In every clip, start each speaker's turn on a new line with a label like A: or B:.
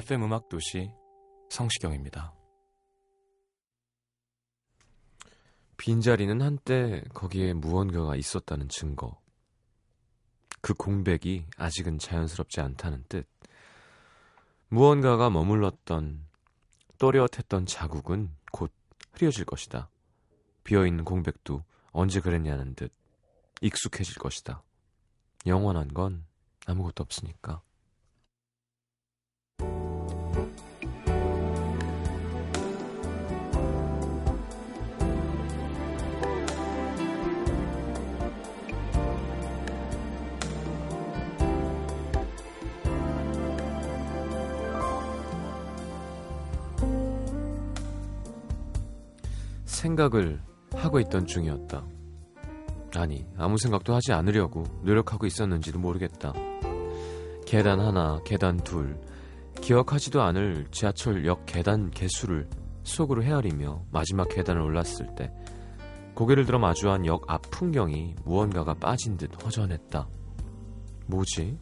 A: FM 음악 도시 성시경입니다. 빈자리는 한때 거기에 무언가가 있었다는 증거. 그 공백이 아직은 자연스럽지 않다는 뜻. 무언가가 머물렀던 또렷했던 자국은 곧 흐려질 것이다. 비어있는 공백도 언제 그랬냐는 듯 익숙해질 것이다. 영원한 건 아무것도 없으니까. 생각을 하고 있던 중이었다. 아니, 아무 생각도 하지 않으려고 노력하고 있었는지도 모르겠다. 계단 하나, 계단 둘, 기억하지도 않을 지하철역 계단 개수를 속으로 헤아리며 마지막 계단을 올랐을 때 고개를 들어 마주한 역 앞 풍경이 무언가가 빠진 듯 허전했다. 뭐지?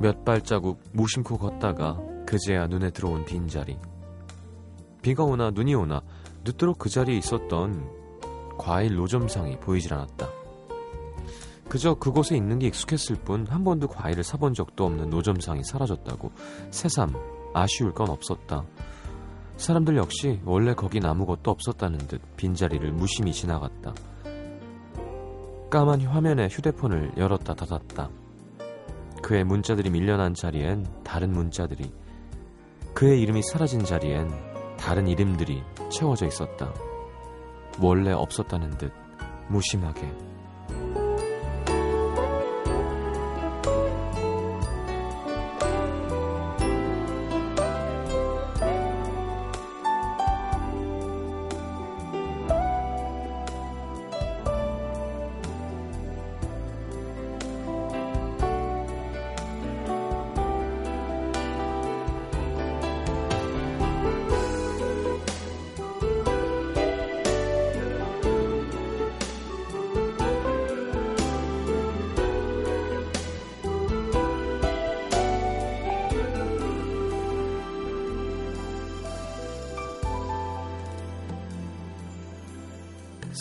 A: 몇 발자국 무심코 걷다가 그제야 눈에 들어온 빈자리. 비가 오나 눈이 오나 늦도록 그 자리에 있었던 과일 노점상이 보이질 않았다. 그저 그곳에 있는 게 익숙했을 뿐 한 번도 과일을 사본 적도 없는 노점상이 사라졌다고 새삼 아쉬울 건 없었다. 사람들 역시 원래 거긴 아무것도 없었다는 듯 빈자리를 무심히 지나갔다. 까만 화면에 휴대폰을 열었다 닫았다. 그의 문자들이 밀려난 자리엔 다른 문자들이, 그의 이름이 사라진 자리엔 다른 이름들이 채워져 있었다. 원래 없었다는 듯 무심하게.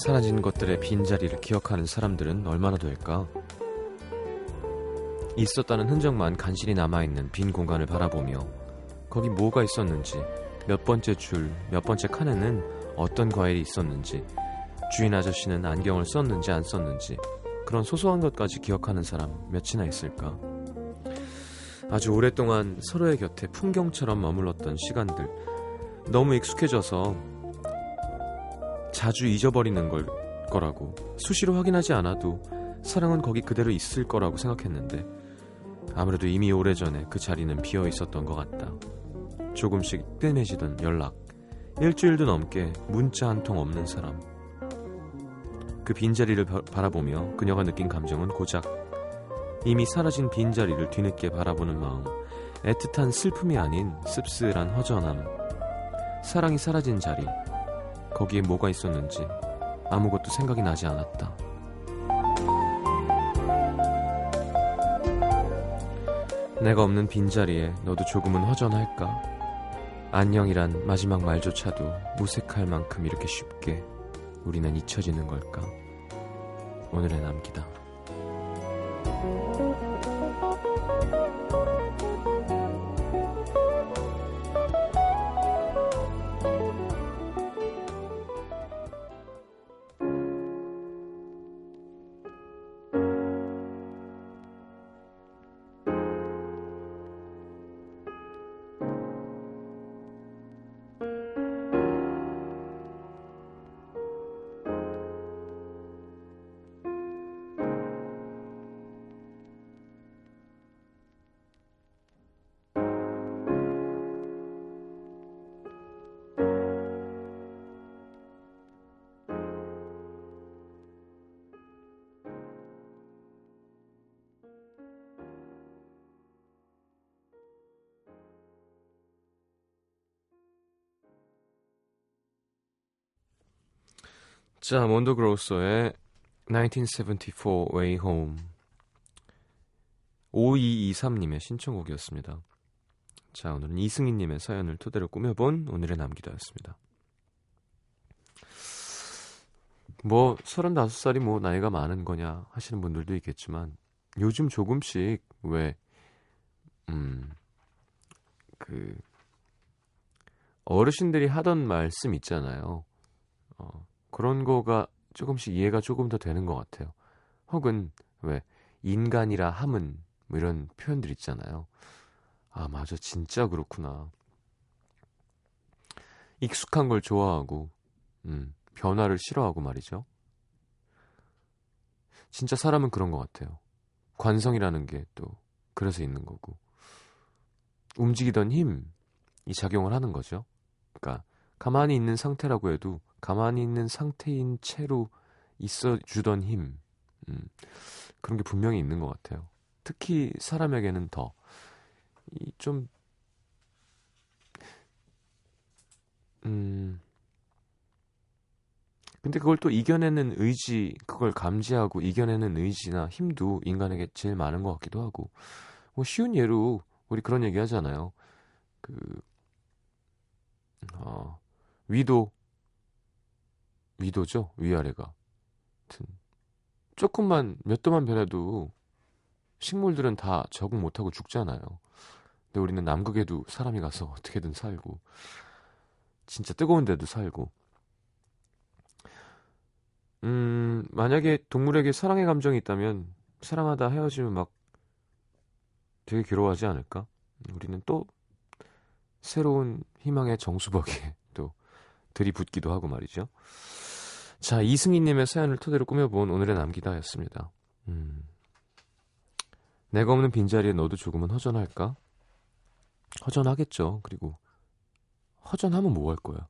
A: 사라진 것들의 빈자리를 기억하는 사람들은 얼마나 될까? 있었다는 흔적만 간신히 남아있는 빈 공간을 바라보며 거기 뭐가 있었는지, 몇 번째 줄, 몇 번째 칸에는 어떤 과일이 있었는지, 주인 아저씨는 안경을 썼는지 안 썼는지, 그런 소소한 것까지 기억하는 사람 몇이나 있을까? 아주 오랫동안 서로의 곁에 풍경처럼 머물렀던 시간들, 너무 익숙해져서 자주 잊어버리는 걸 거라고. 수시로 확인하지 않아도 사랑은 거기 그대로 있을 거라고 생각했는데 아무래도 이미 오래전에 그 자리는 비어 있었던 것 같다. 조금씩 뜸해지던 연락, 일주일도 넘게 문자 한 통 없는 사람. 그 빈자리를 바, 바라보며 그녀가 느낀 감정은 고작 이미 사라진 빈자리를 뒤늦게 바라보는 마음, 애틋한 슬픔이 아닌 씁쓸한 허전함, 사랑이 사라진 자리, 거기에 뭐가 있었는지 아무것도 생각이 나지 않았다. 내가 없는 빈자리에 너도 조금은 허전할까? 안녕이란 마지막 말조차도 무색할 만큼 이렇게 쉽게 우리는 잊혀지는 걸까? 오늘의 남기다. 자, 몬도 그로서의 1974 Way Home 5223님의 신청곡이었습니다. 자, 오늘은 이승희님의 사연을 토대로 꾸며본 오늘의 남기다였습니다. 뭐, 35살이 뭐 나이가 많은 거냐 하시는 분들도 있겠지만, 요즘 조금씩 왜, 음, 그, 어르신들이 하던 말씀 있잖아요. 어, 그런 거가 조금씩 이해가 조금 더 되는 것 같아요. 혹은 왜 인간이라 함은 뭐 이런 표현들 있잖아요. 아 맞아 진짜 그렇구나. 익숙한 걸 좋아하고 음, 변화를 싫어하고 말이죠. 진짜 사람은 그런 것 같아요. 관성이라는 게 또 그래서 있는 거고 움직이던 힘이 작용을 하는 거죠. 그러니까 가만히 있는 상태라고 해도 가만히 있는 상태인 채로 있어 주던 힘 음, 그런 게 분명히 있는 것 같아요. 특히 사람에게는 더이좀 음. 근데 그걸 또 이겨내는 의지, 그걸 감지하고 이겨내는 의지나 힘도 인간에게 제일 많은 것 같기도 하고. 뭐 쉬운 예로 우리 그런 얘기 하잖아요. 그, 어, 위도, 위도죠? 위아래가. 하여튼, 조금만, 몇 도만 변해도 식물들은 다 적응 못하고 죽잖아요. 근데 우리는 남극에도 사람이 가서 어떻게든 살고, 진짜 뜨거운 데도 살고. 음, 만약에 동물에게 사랑의 감정이 있다면, 사랑하다 헤어지면 막 되게 괴로워하지 않을까? 우리는 또 새로운 희망의 정수벽에 또 들이붓기도 하고 말이죠. 자, 이승희님의 사연을 토대로 꾸며본 오늘의 남기다였습니다. 음, 내가 없는 빈자리에 너도 조금은 허전할까? 허전하겠죠. 그리고 허전하면 뭐 할 거야?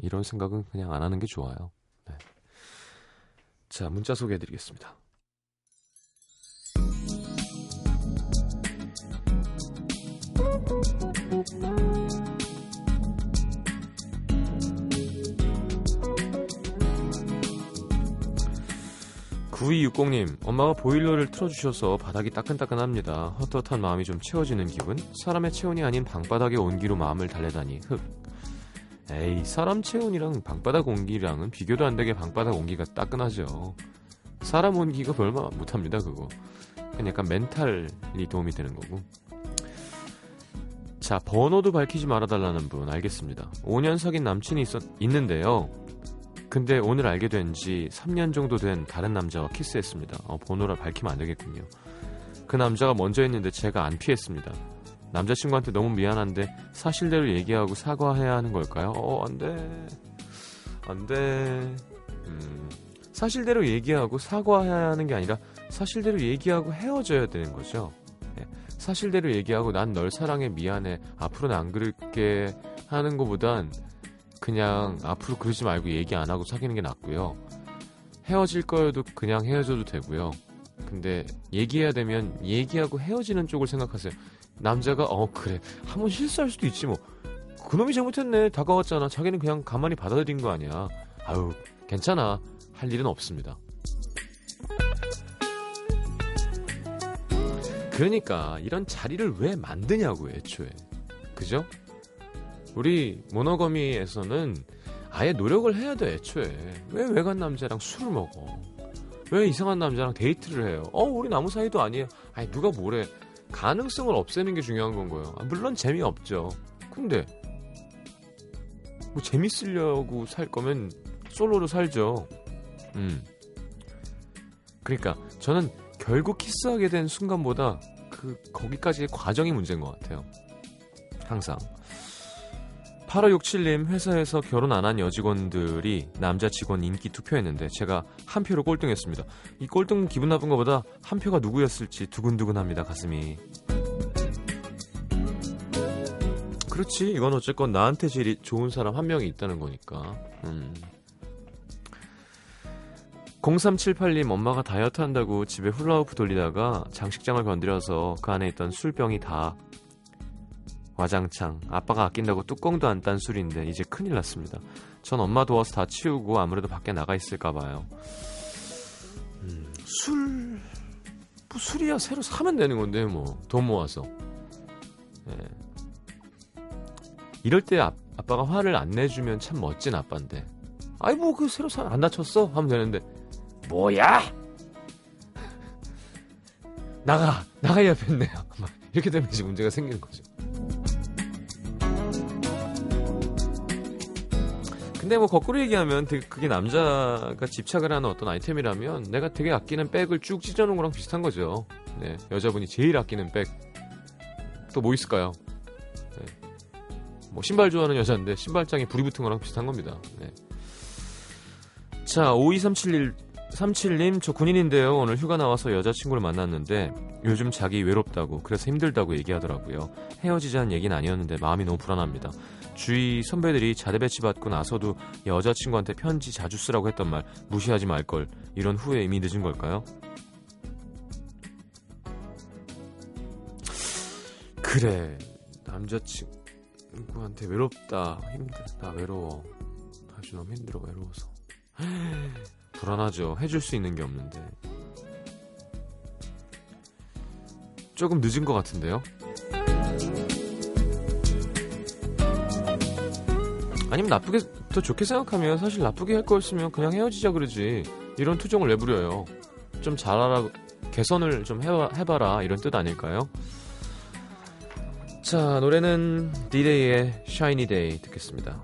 A: 이런 생각은 그냥 안 하는 게 좋아요. 네. 자, 문자 소개해드리겠습니다. 9260님, 엄마가 보일러를 틀어주셔서 바닥이 따끈따끈합니다. 헛헛한 마음이 좀 채워지는 기분? 사람의 체온이 아닌 방바닥의 온기로 마음을 달래다니, 흑. 에이, 사람 체온이랑 방바닥 온기랑은 비교도 안 되게 방바닥 온기가 따끈하죠. 사람 온기가 별마 못합니다, 그거. 그냥 약간 멘탈이 도움이 되는 거고. 자, 번호도 밝히지 말아달라는 분, 알겠습니다. 5년 사귄 남친이 있었, 있는데요. 근데 오늘 알게 된 지 3년 정도 된 다른 남자와 키스했습니다. 어, 번호를 밝히면 안 되겠군요. 그 남자가 먼저 했는데 제가 안 피했습니다. 남자친구한테 너무 미안한데 사실대로 얘기하고 사과해야 하는 걸까요? 어, 안 돼. 안 돼. 음, 사실대로 얘기하고 사과해야 하는 게 아니라 사실대로 얘기하고 헤어져야 되는 거죠. 네. 사실대로 얘기하고 난 널 사랑해 미안해 앞으로는 안 그럴게 하는 것보단 그냥 앞으로 그러지 말고 얘기 안 하고 사귀는 게 낫고요. 헤어질 거여도 그냥 헤어져도 되고요. 근데 얘기해야 되면 얘기하고 헤어지는 쪽을 생각하세요. 남자가 어 그래 한번 실수할 수도 있지 뭐 그놈이 잘못했네 다가왔잖아 자기는 그냥 가만히 받아들인 거 아니야 아유 괜찮아 할 일은 없습니다 그러니까 이런 자리를 왜 만드냐고 애초에 그죠? 우리 모노거미에서는 아예 노력을 해야 돼 애초에. 왜 외간 남자랑 술을 먹어? 왜 이상한 남자랑 데이트를 해요? 어 우리 아무 사이도 아니에요. 아니 누가 뭐래? 가능성을 없애는 게 중요한 건 거예요. 아, 물론 재미없죠. 근데 뭐 재밌으려고 살 거면 솔로로 살죠. 음. 그러니까 저는 결국 키스하게 된 순간보다 그 거기까지의 과정이 문제인 것 같아요. 항상 8567님 회사에서 결혼 안 한 여직원들이 남자 직원 인기 투표했는데 제가 한 표로 꼴등했습니다. 이 꼴등 기분 나쁜 것보다 한 표가 누구였을지 두근두근합니다. 가슴이. 그렇지. 이건 어쨌건 나한테 제일 좋은 사람 한 명이 있다는 거니까. 음. 0378님 엄마가 다이어트 한다고 집에 훌라후프 돌리다가 장식장을 건드려서 그 안에 있던 술병이 다 와장창 아빠가 아낀다고 뚜껑도 안 딴 술인데 이제 큰일 났습니다. 전 엄마 도와서 다 치우고 아무래도 밖에 나가 있을까 봐요. 음, 술, 뭐 술이야 새로 사면 되는 건데 뭐 돈 모아서. 예. 이럴 때 아, 아빠가 화를 안 내주면 참 멋진 아빠인데. 아이 뭐 그 새로 사안 다쳤어 하면 되는데 뭐야? 나가 나가야 겠네요 이렇게 되면 이제 문제가 생기는 거죠. 근데 뭐 거꾸로 얘기하면 되게 그게 남자가 집착을 하는 어떤 아이템이라면 내가 되게 아끼는 백을 쭉 찢어놓은 거랑 비슷한 거죠. 네, 여자분이 제일 아끼는 백. 또 뭐 있을까요? 네. 뭐 신발 좋아하는 여자인데 신발장에 불이 붙은 거랑 비슷한 겁니다. 네. 자, 52371 37님, 저 군인인데요. 오늘 휴가 나와서 여자친구를 만났는데 요즘 자기 외롭다고 그래서 힘들다고 얘기하더라고요. 헤어지자는 얘기는 아니었는데 마음이 너무 불안합니다. 주위 선배들이 자대 배치 받고 나서도 여자친구한테 편지 자주 쓰라고 했던 말 무시하지 말걸. 이런 후회 이미 늦은 걸까요? 그래. 남자친구한테 외롭다. 힘들다. 외로워. 아주 너무 힘들어. 외로워서. 불안하죠. 해줄 수 있는 게 없는데. 조금 늦은 것 같은데요? 아니면 나쁘게, 더 좋게 생각하면 사실 나쁘게 할 거였으면 그냥 헤어지자 그러지. 이런 투정을 왜 부려요? 좀 잘하라, 개선을 좀 해봐, 해봐라. 이런 뜻 아닐까요? 자, 노래는 디데이의 Shiny Day 듣겠습니다.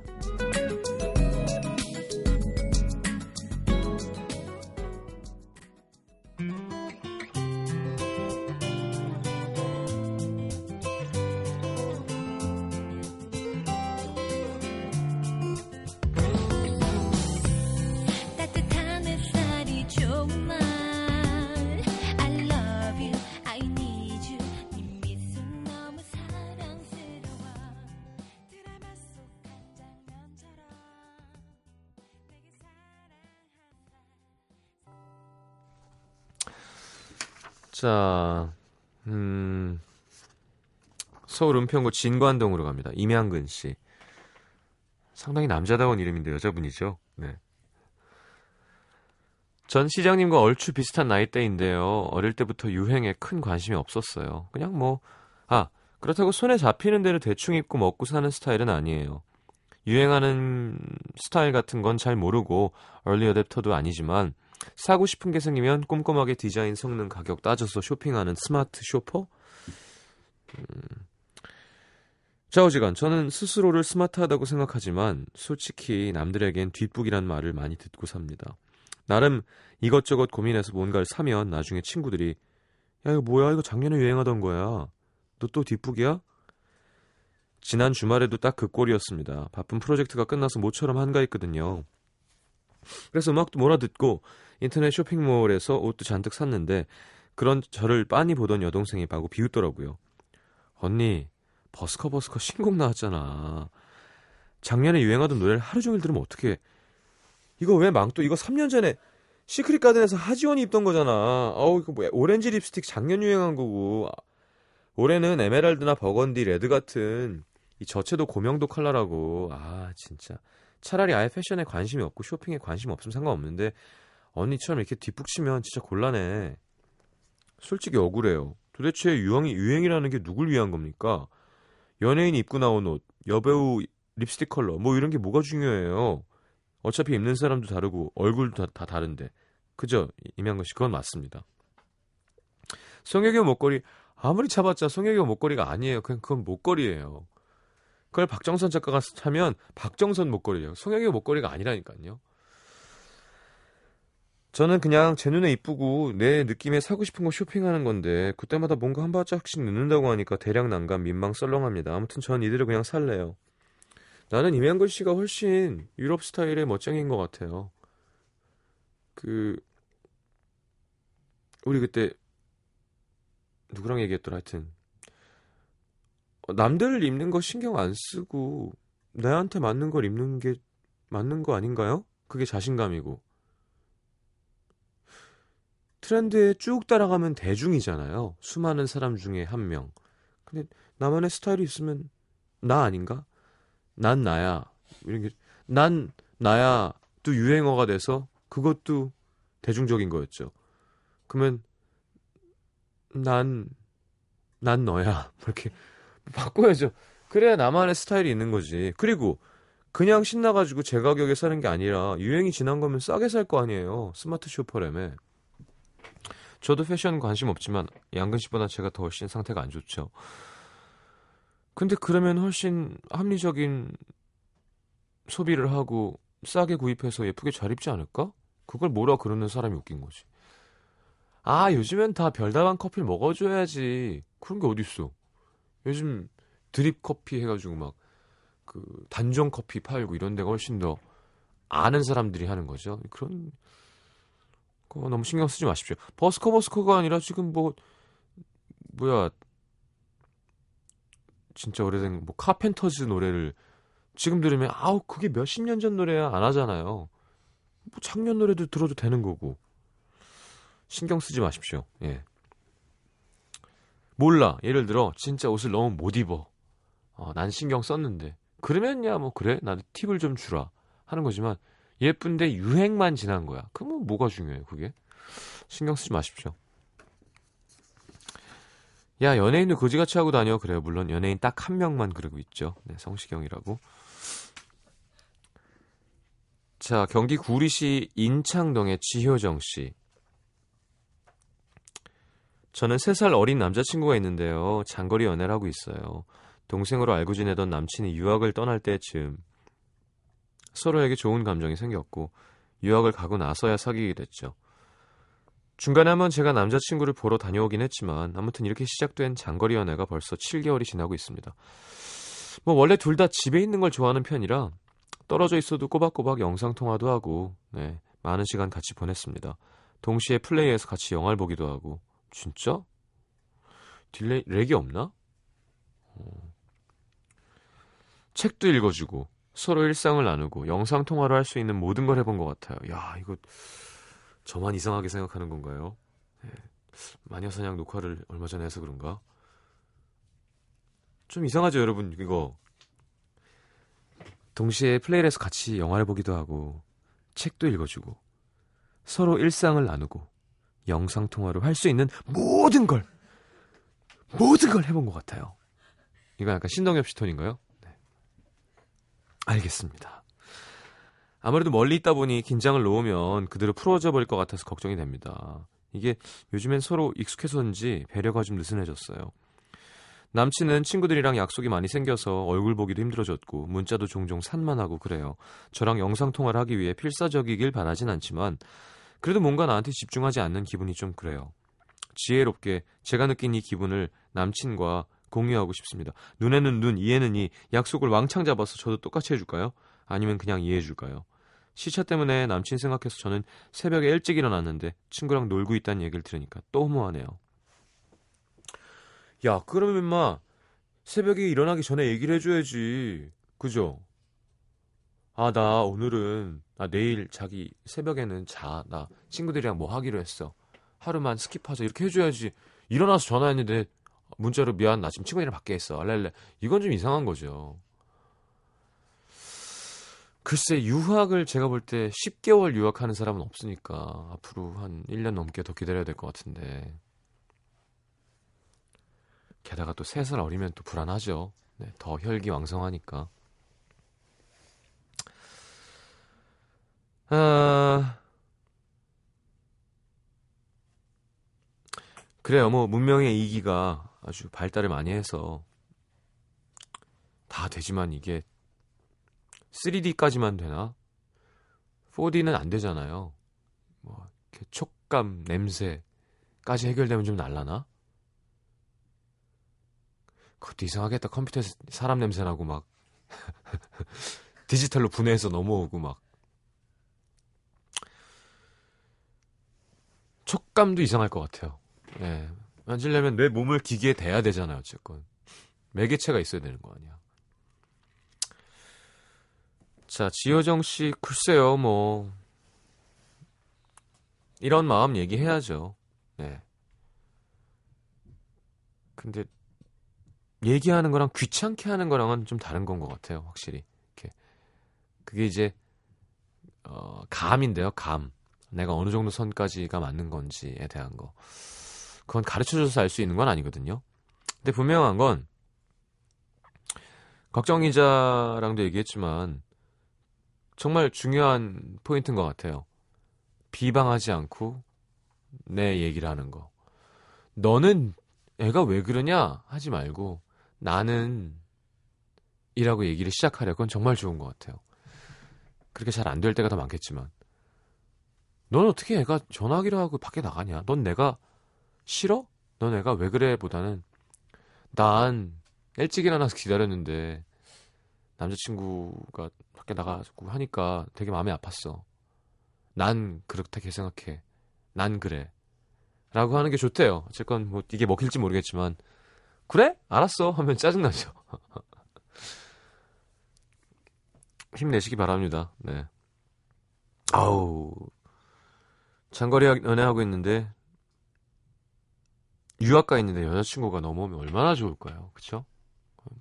A: 서울 은평구 진관동으로 갑니다. 임양근 씨. 상당히 남자다운 이름인데 여자분이죠. 네. 전 시장님과 얼추 비슷한 나이대인데요. 어릴 때부터 유행에 큰 관심이 없었어요. 그냥 뭐, 아, 그렇다고 손에 잡히는 대로 대충 입고 먹고 사는 스타일은 아니에요. 유행하는 스타일 같은 건 잘 모르고 early adopter도 아니지만 사고 싶은 게 생기면 꼼꼼하게 디자인, 성능, 가격 따져서 쇼핑하는 smart shopper? 음. 좌우지간 저는 스스로를 스마트하다고 생각하지만 솔직히 남들에겐 뒷북이란 말을 많이 듣고 삽니다. 나름 이것저것 고민해서 뭔가를 사면 나중에 친구들이 야 이거 뭐야 이거 작년에 유행하던 거야. 너 또 뒷북이야? 지난 주말에도 딱 그 꼴이었습니다. 바쁜 프로젝트가 끝나서 모처럼 한가했거든요. 그래서 음악도 몰아듣고 인터넷 쇼핑몰에서 옷도 잔뜩 샀는데 그런 저를 빤히 보던 여동생이 마구 비웃더라고요. 언니 버스커 버스커 신곡 나왔잖아. 작년에 유행하던 노래를 하루 종일 들으면 어떡해. 이거 왜 망또 이거 3년 전에 시크릿 가든에서 하지원이 입던 거잖아. 어우 이거 뭐야 오렌지 립스틱 작년 유행한 거고 올해는 에메랄드나 버건디 레드 같은 이 저채도 고명도 컬러라고 아 진짜 차라리 아예 패션에 관심이 없고 쇼핑에 관심 없으면 상관없는데 언니처럼 이렇게 뒷북치면 진짜 곤란해. 솔직히 억울해요. 도대체 유행이 유행이라는 게 누굴 위한 겁니까? 연예인이 입고 나온 옷, 여배우 립스틱 컬러, 뭐 이런 게 뭐가 중요해요. 어차피 입는 사람도 다르고 얼굴도 다, 다 다른데. 그죠? 임양근 씨, 그건 맞습니다. 송혜교 목걸이, 아무리 잡았자 송혜교 목걸이가 아니에요. 그냥 그건 목걸이에요. 그걸 박정선 작가가 하면 박정선 목걸이에요. 송혜교 목걸이가 아니라니까요. 저는 그냥 제 눈에 이쁘고 내 느낌에 사고 싶은 거 쇼핑하는 건데 그때마다 뭔가 한 발짝씩 늦는다고 하니까 대량 난감 민망 썰렁합니다. 아무튼 전 이대로 그냥 살래요. 나는 임양근 씨가 훨씬 유럽 스타일의 멋쟁이인 것 같아요. 그 우리 그때 누구랑 얘기했더라 하여튼 어, 남들 입는 거 신경 안 쓰고 나한테 맞는 걸 입는 게 맞는 거 아닌가요? 그게 자신감이고 트렌드에 쭉 따라가면 대중이잖아요. 수많은 사람 중에 한 명. 근데 나만의 스타일이 있으면 나 아닌가? 난 나야. 이런 게, 난 나야. 또 유행어가 돼서 그것도 대중적인 거였죠. 그러면, 난, 난 너야. 이렇게 바꿔야죠. 그래야 나만의 스타일이 있는 거지. 그리고, 그냥 신나가지고 제 가격에 사는 게 아니라 유행이 지난 거면 싸게 살 거 아니에요. 스마트 쇼퍼램에. 저도 패션 관심 없지만 양근 씨보다 제가 더 훨씬 상태가 안 좋죠. 근데 그러면 훨씬 합리적인 소비를 하고 싸게 구입해서 예쁘게 잘 입지 않을까? 그걸 뭐라 그러는 사람이 웃긴 거지. 아, 요즘엔 다 별다방 커피를 먹어줘야지. 그런 게 어딨어. 요즘 드립 커피 해가지고 막 그 단종 커피 팔고 이런 데가 훨씬 더 아는 사람들이 하는 거죠. 그런 거 너무 신경 쓰지 마십시오. 버스커 버스커가 아니라 지금 뭐 뭐야 진짜 오래된 뭐 카펜터즈 노래를 지금 들으면 아우 그게 몇십 년 전 노래야 안 하잖아요. 뭐 작년 노래도 들어도 되는 거고 신경 쓰지 마십시오. 예. 몰라. 예를 들어 진짜 옷을 너무 못 입어. 어, 난 신경 썼는데 그러면야 뭐 그래 나도 팁을 좀 주라 하는 거지만 예쁜데 유행만 지난 거야. 그러면 뭐가 중요해요 그게? 신경 쓰지 마십시오. 야 연예인도 거지같이 하고 다녀 그래요. 물론 연예인 딱 한 명만 그러고 있죠. 네, 성시경이라고. 자 경기 구리시 인창동의 지효정 씨. 저는 3살 어린 남자친구가 있는데요. 장거리 연애를 하고 있어요. 동생으로 알고 지내던 남친이 유학을 떠날 때쯤 서로에게 좋은 감정이 생겼고 유학을 가고 나서야 사귀게 됐죠. 중간에 한번 제가 남자친구를 보러 다녀오긴 했지만 아무튼 이렇게 시작된 장거리 연애가 벌써 7개월이 지나고 있습니다. 뭐 원래 둘 다 집에 있는 걸 좋아하는 편이라 떨어져 있어도 꼬박꼬박 영상 통화도 하고 네, 많은 시간 같이 보냈습니다. 동시에 플레이해서 같이 영화를 보기도 하고 진짜? delay lag이 없나? 어. 책도 읽어주고 서로 일상을 나누고 영상 통화를 할수 있는 모든 걸 해본 것 같아요. 야 이거 저만 이상하게 생각하는 건가요? 네. 마녀사냥 녹화를 얼마 전에 해서 그런가? 좀 이상하죠, 여러분. 이거 동시에 플레이를 해서 같이 영화를 보기도 하고 책도 읽어주고 서로 일상을 나누고 영상 통화를 할수 있는 모든 걸 모든 걸 해본 것 같아요. 이거 약간 신동엽 씨 톤인가요? 네. 알겠습니다. 아무래도 멀리 있다 보니 긴장을 놓으면 그대로 풀어져 버릴 것 같아서 걱정이 됩니다. 이게 요즘엔 서로 익숙해서인지 배려가 좀 느슨해졌어요. 남친은 친구들이랑 약속이 많이 생겨서 얼굴 보기도 힘들어졌고 문자도 종종 산만하고 그래요. 저랑 영상 통화를 하기 위해 필사적이길 바라진 않지만 그래도 뭔가 나한테 집중하지 않는 기분이 좀 그래요. 지혜롭게 제가 느낀 이 기분을 남친과 공유하고 싶습니다. 눈에는 눈, 이에는 이 약속을 왕창 잡아서 저도 똑같이 해줄까요? 아니면 그냥 이해해줄까요? 시차 때문에 남친 생각해서 저는 새벽에 일찍 일어났는데 친구랑 놀고 있다는 얘기를 들으니까 또 허무하네요. 야, 그러면 임마 새벽에 일어나기 전에 얘기를 해줘야지. 그죠? 아, 나 오늘은 나 내일 자기 새벽에는 자. 나 친구들이랑 뭐 하기로 했어. 하루만 skip하자. 이렇게 해줘야지. 일어나서 전화했는데 문자로 미안 나 지금 친구들이랑 밖에 있어. 알랄래. 이건 좀 이상한 거죠. 글쎄 유학을 제가 볼 때 10개월 유학하는 사람은 없으니까 앞으로 한 1년 넘게 더 기다려야 될 것 같은데 게다가 또 3살 어리면 또 불안하죠. 네, 더 혈기왕성하니까. 아... 그래요. 뭐 문명의 이기가 아주 발달을 많이 해서 다 되지만 이게 3D까지만 되나? 4D는 안 되잖아요. 뭐 이렇게 촉감, 냄새까지 해결되면 좀 날라나? 그것도 이상하겠다. 컴퓨터에서 사람 냄새 나고 막 디지털로 분해해서 넘어오고 막 촉감도 이상할 것 같아요. 예. 만지려면 내 몸을 기계에 대야 되잖아요, 어쨌건. 매개체가 있어야 되는 거 아니야. 자, 지효정 씨, 글쎄요, 뭐. 이런 마음 얘기해야죠. 네. 근데, 얘기하는 거랑 귀찮게 하는 거랑은 좀 다른 건 것 같아요, 확실히. 이렇게 그게 이제 어, 감인데요, 감. 내가 어느 정도 선까지가 맞는 건지에 대한 거. 그건 가르쳐줘서 알 수 있는 건 아니거든요. 근데 분명한 건 걱정 기자랑도 얘기했지만 정말 중요한 포인트인 것 같아요. 비방하지 않고 내 얘기를 하는 거. 너는 애가 왜 그러냐 하지 말고 나는 이라고 얘기를 시작하려 그건 정말 좋은 것 같아요. 그렇게 잘 안 될 때가 더 많겠지만 넌 어떻게 애가 전화기를 하고 밖에 나가냐? 넌 내가 싫어? 넌 애가 왜 그래? 보다는 난 일찍 일어나서 기다렸는데 남자친구가 밖에 나가고 하니까 되게 마음이 아팠어. 난 그렇게 생각해. 난 그래. 라고 하는 게 좋대요. 어쨌건 뭐 이게 먹힐지 모르겠지만 그래? 알았어 하면 짜증나죠. 힘내시기 바랍니다. 네. 아우 장거리 연애하고 있는데 유학가 있는데 여자친구가 넘어오면 얼마나 좋을까요? 그쵸?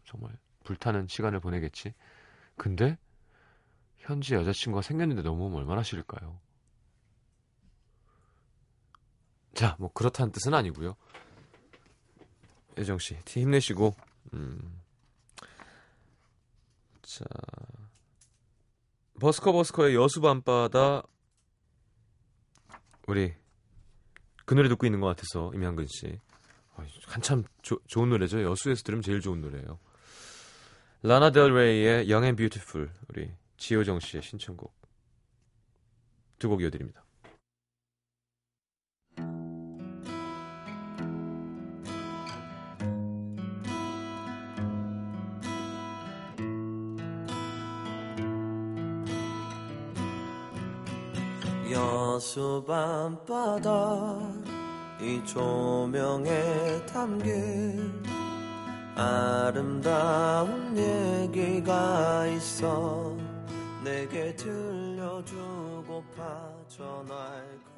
A: 정말 불타는 시간을 보내겠지. 근데 현지 여자친구가 생겼는데 넘어오면 얼마나 싫을까요? 자, 뭐 그렇다는 뜻은 아니고요. 예정 씨, 힘내시고. 음. 자, 버스커 버스커의 여수 밤바다 우리 그 노래 듣고 있는 것 같아서 임양근 씨 한참 조, 좋은 노래죠. 여수에서 들으면 제일 좋은 노래예요. 라나 델 레이의 Young and Beautiful 우리 지효정 씨의 신청곡 두 곡 이어드립니다.
B: 여수 밤바다 이 조명에 담긴 아름다운 얘기가 있어 내게 들려주고파 전화를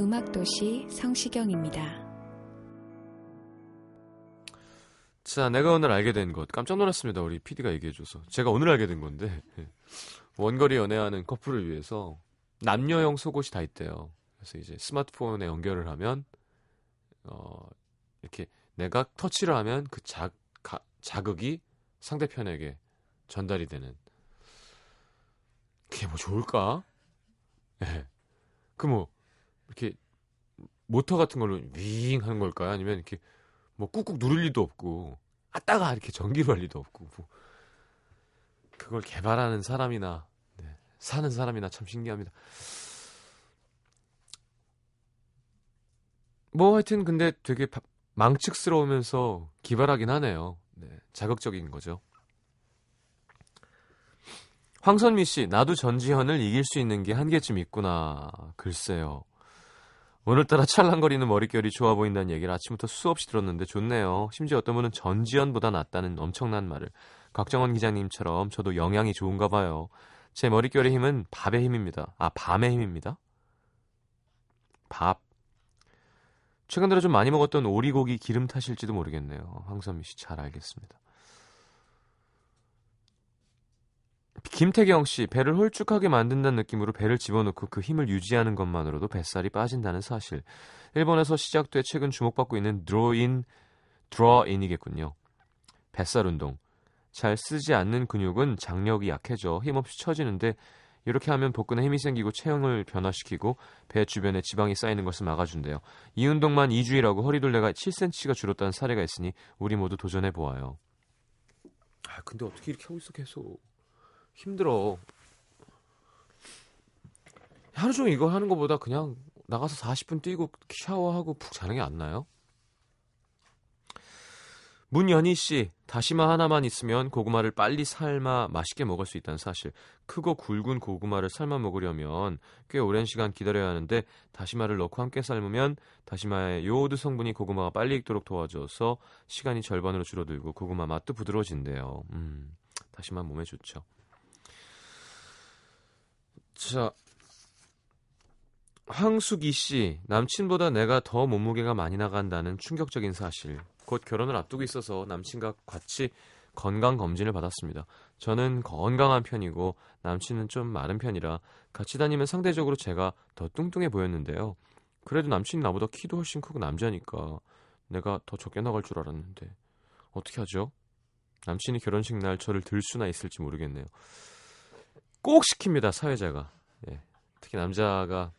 C: 음악도시 성시경입니다.
A: 자, 내가 오늘 알게 된 것 깜짝 놀랐습니다. 우리 PD가 얘기해줘서 제가 오늘 알게 된 건데 원거리 연애하는 커플을 위해서 남녀형 속옷이 다 있대요. 그래서 이제 스마트폰에 연결을 하면 어 이렇게 내가 터치를 하면 그 자, 가, 자극이 상대편에게 전달이 되는 그게 뭐 좋을까? 예. 그뭐 이렇게 모터 같은 걸로 윙 하는 걸까요? 아니면 이렇게 뭐 꾹꾹 누를 리도 없고 아따가 이렇게 전기로 할 리도 없고 뭐 그걸 개발하는 사람이나 네, 사는 사람이나 참 신기합니다. 뭐 하여튼 근데 되게 바- 망측스러우면서 기발하긴 하네요. 네, 자극적인 거죠. 황선미 씨, 나도 전지현을 이길 수 있는 게 한계쯤 있구나. 글쎄요. 오늘따라 찰랑거리는 머릿결이 좋아 보인다는 얘기를 아침부터 수없이 들었는데 좋네요. 심지어 어떤 분은 전지현보다 낫다는 엄청난 말을. 곽정원 기자님처럼 저도 영양이 좋은가 봐요. 제 머릿결의 힘은 밥의 힘입니다. 아, 밤의 힘입니다. 밥. 최근 들어 좀 많이 먹었던 오리고기 기름 탓일지도 모르겠네요. 황선미 씨 잘 알겠습니다. 김태경 씨, 배를 홀쭉하게 만든다는 느낌으로 배를 집어넣고 그 힘을 유지하는 것만으로도 뱃살이 빠진다는 사실. 일본에서 시작돼 최근 주목받고 있는 드로인, 드로인이겠군요. 뱃살 운동. 잘 쓰지 않는 근육은 장력이 약해져 힘없이 처지는데 이렇게 하면 복근에 힘이 생기고 체형을 변화시키고 배 주변에 지방이 쌓이는 것을 막아준대요. 이 운동만 2주일하고 허리둘레가 7cm가 줄었다는 사례가 있으니 우리 모두 도전해 보아요. 아 근데 어떻게 이렇게 하고 있어 계속 힘들어. 하루 종일 이거 하는 것보다 그냥 나가서 40분 뛰고 샤워하고 푹 자는 게 안 나요? 문연희 씨, 다시마 하나만 있으면 고구마를 빨리 삶아 맛있게 먹을 수 있다는 사실. 크고 굵은 고구마를 삶아 먹으려면 꽤 오랜 시간 기다려야 하는데 다시마를 넣고 함께 삶으면 다시마의 요오드 성분이 고구마가 빨리 익도록 도와줘서 시간이 절반으로 줄어들고 고구마 맛도 부드러워진대요. 음, 다시마 몸에 좋죠. 자, 황수기 씨, 남친보다 내가 더 몸무게가 많이 나간다는 충격적인 사실. 곧 결혼을 앞두고 있어서 남친과 같이 건강 검진을 받았습니다. 저는 건강한 편이고 남친은 좀 마른 편이라 같이 다니면 상대적으로 제가 더 뚱뚱해 보였는데요. 그래도 남친이 나보다 키도 훨씬 크고 남자니까 내가 더 적게 나갈 줄 알았는데 어떻게 하죠? 남친이 결혼식 날 저를 들 수나 있을지 모르겠네요. 꼭 시킵니다 사회자가. 예. 특히 남자가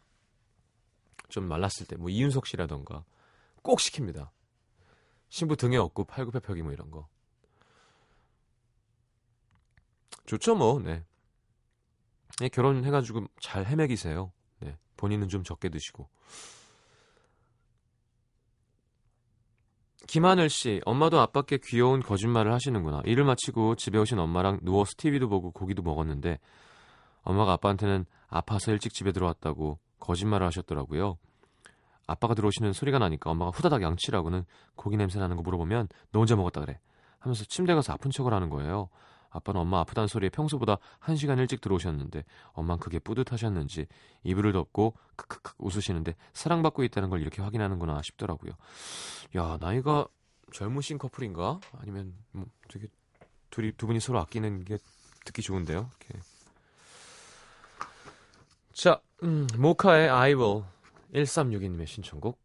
A: 좀 말랐을 때, 뭐 이윤석 씨라던가 꼭 시킵니다. 신부 등에 업고 팔굽혀펴기 뭐 이런 거. 좋죠 뭐. 네. 네, 결혼해가지고 잘 헤매기세요. 네. 본인은 좀 적게 드시고. 김하늘 씨, 엄마도 아빠께 귀여운 거짓말을 하시는구나. 일을 마치고 집에 오신 엄마랑 누워서 TV도 보고 고기도 먹었는데 엄마가 아빠한테는 아파서 일찍 집에 들어왔다고 거짓말을 하셨더라고요. 아빠가 들어오시는 소리가 나니까 엄마가 후다닥 양치라고는 고기 냄새 나는 거 물어보면 너 혼자 먹었다 그래 하면서 침대 가서 아픈 척을 하는 거예요. 아빠는 엄마 아프다는 소리에 평소보다 한 시간 일찍 들어오셨는데 엄마는 그게 뿌듯하셨는지 이불을 덮고 크크크 웃으시는데 사랑받고 있다는 걸 이렇게 확인하는구나 싶더라고요. 야 나이가 젊으신 커플인가? 아니면 뭐 되게 둘이 두 분이 서로 아끼는 게 듣기 좋은데요. 이렇게. 자, 음, 모카의 I Will 1362님의 신청곡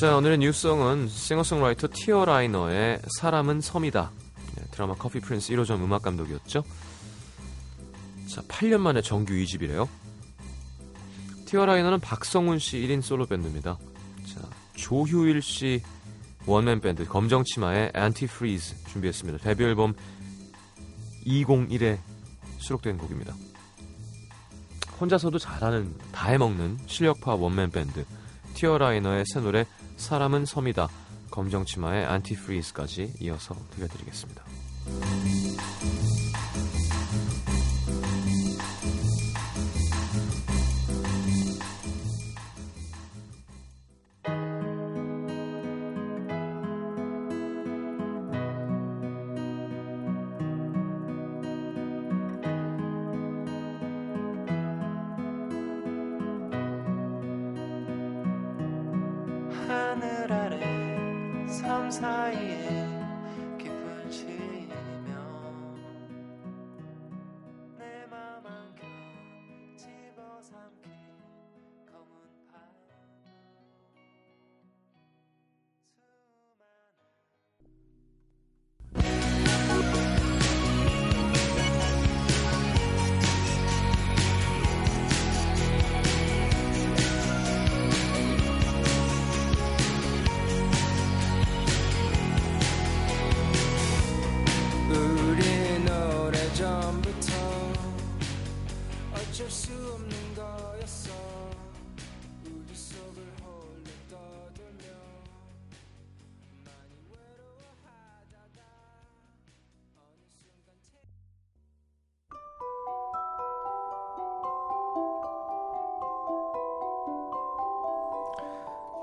A: 자, 오늘의 뉴스송은 싱어송라이터 티어라이너의 사람은 섬이다. 네, 드라마 커피 프린스 1호점 음악 감독이었죠. 자, 8년 만에 정규 2집이래요. 티어라이너는 박성훈 씨 1인 솔로 밴드입니다. 자, 조효일 씨 원맨 밴드 검정치마의 Antifreeze 준비했습니다. 데뷔 앨범 201에 수록된 곡입니다. 혼자서도 잘하는 다 해먹는 실력파 원맨 밴드 티어라이너의 새 노래 사람은 섬이다 검정 치마의 안티프리즈까지 이어서 들려드리겠습니다.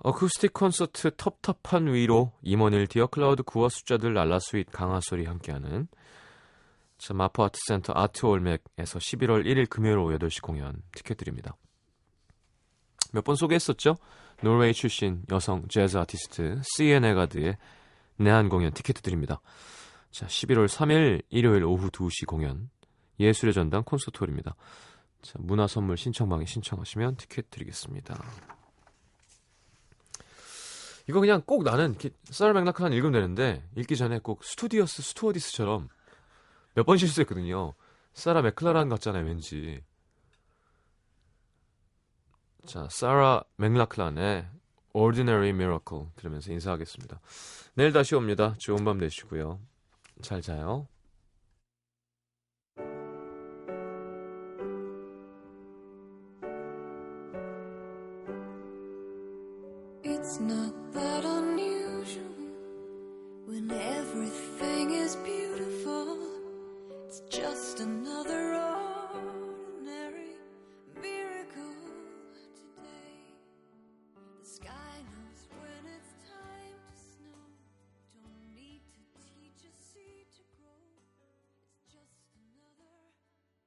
A: 어쿠스틱 콘서트 텁텁한 위로 임원일 디어 클라우드 구화 숫자들 날라 스윗 강하 소리 함께하는 자, 마포 아트센터 아트 올맥에서 11월 1일 금요일 오후 8시 공연 티켓 드립니다. 몇 번 소개했었죠? 노르웨이 출신 여성 재즈 아티스트 시엔 에가드의 내한 공연 티켓 드립니다. 자, 11월 3일 일요일 오후 2시 공연 예술의 전당 콘서트홀입니다. 자, 문화 선물 신청방에 신청하시면 티켓 드리겠습니다. 이거 그냥 꼭 나는 이렇게 사라 맥락한 읽으면 되는데 읽기 전에 꼭 스튜디오스 스튜어디스처럼 몇 번 실수했거든요. 사라 맥클라란 같잖아요, 왠지. 자, 사라 맥락란의 Ordinary Miracle 들으면서 인사하겠습니다. 내일 다시 옵니다. 좋은 밤 되시고요. 잘 자요.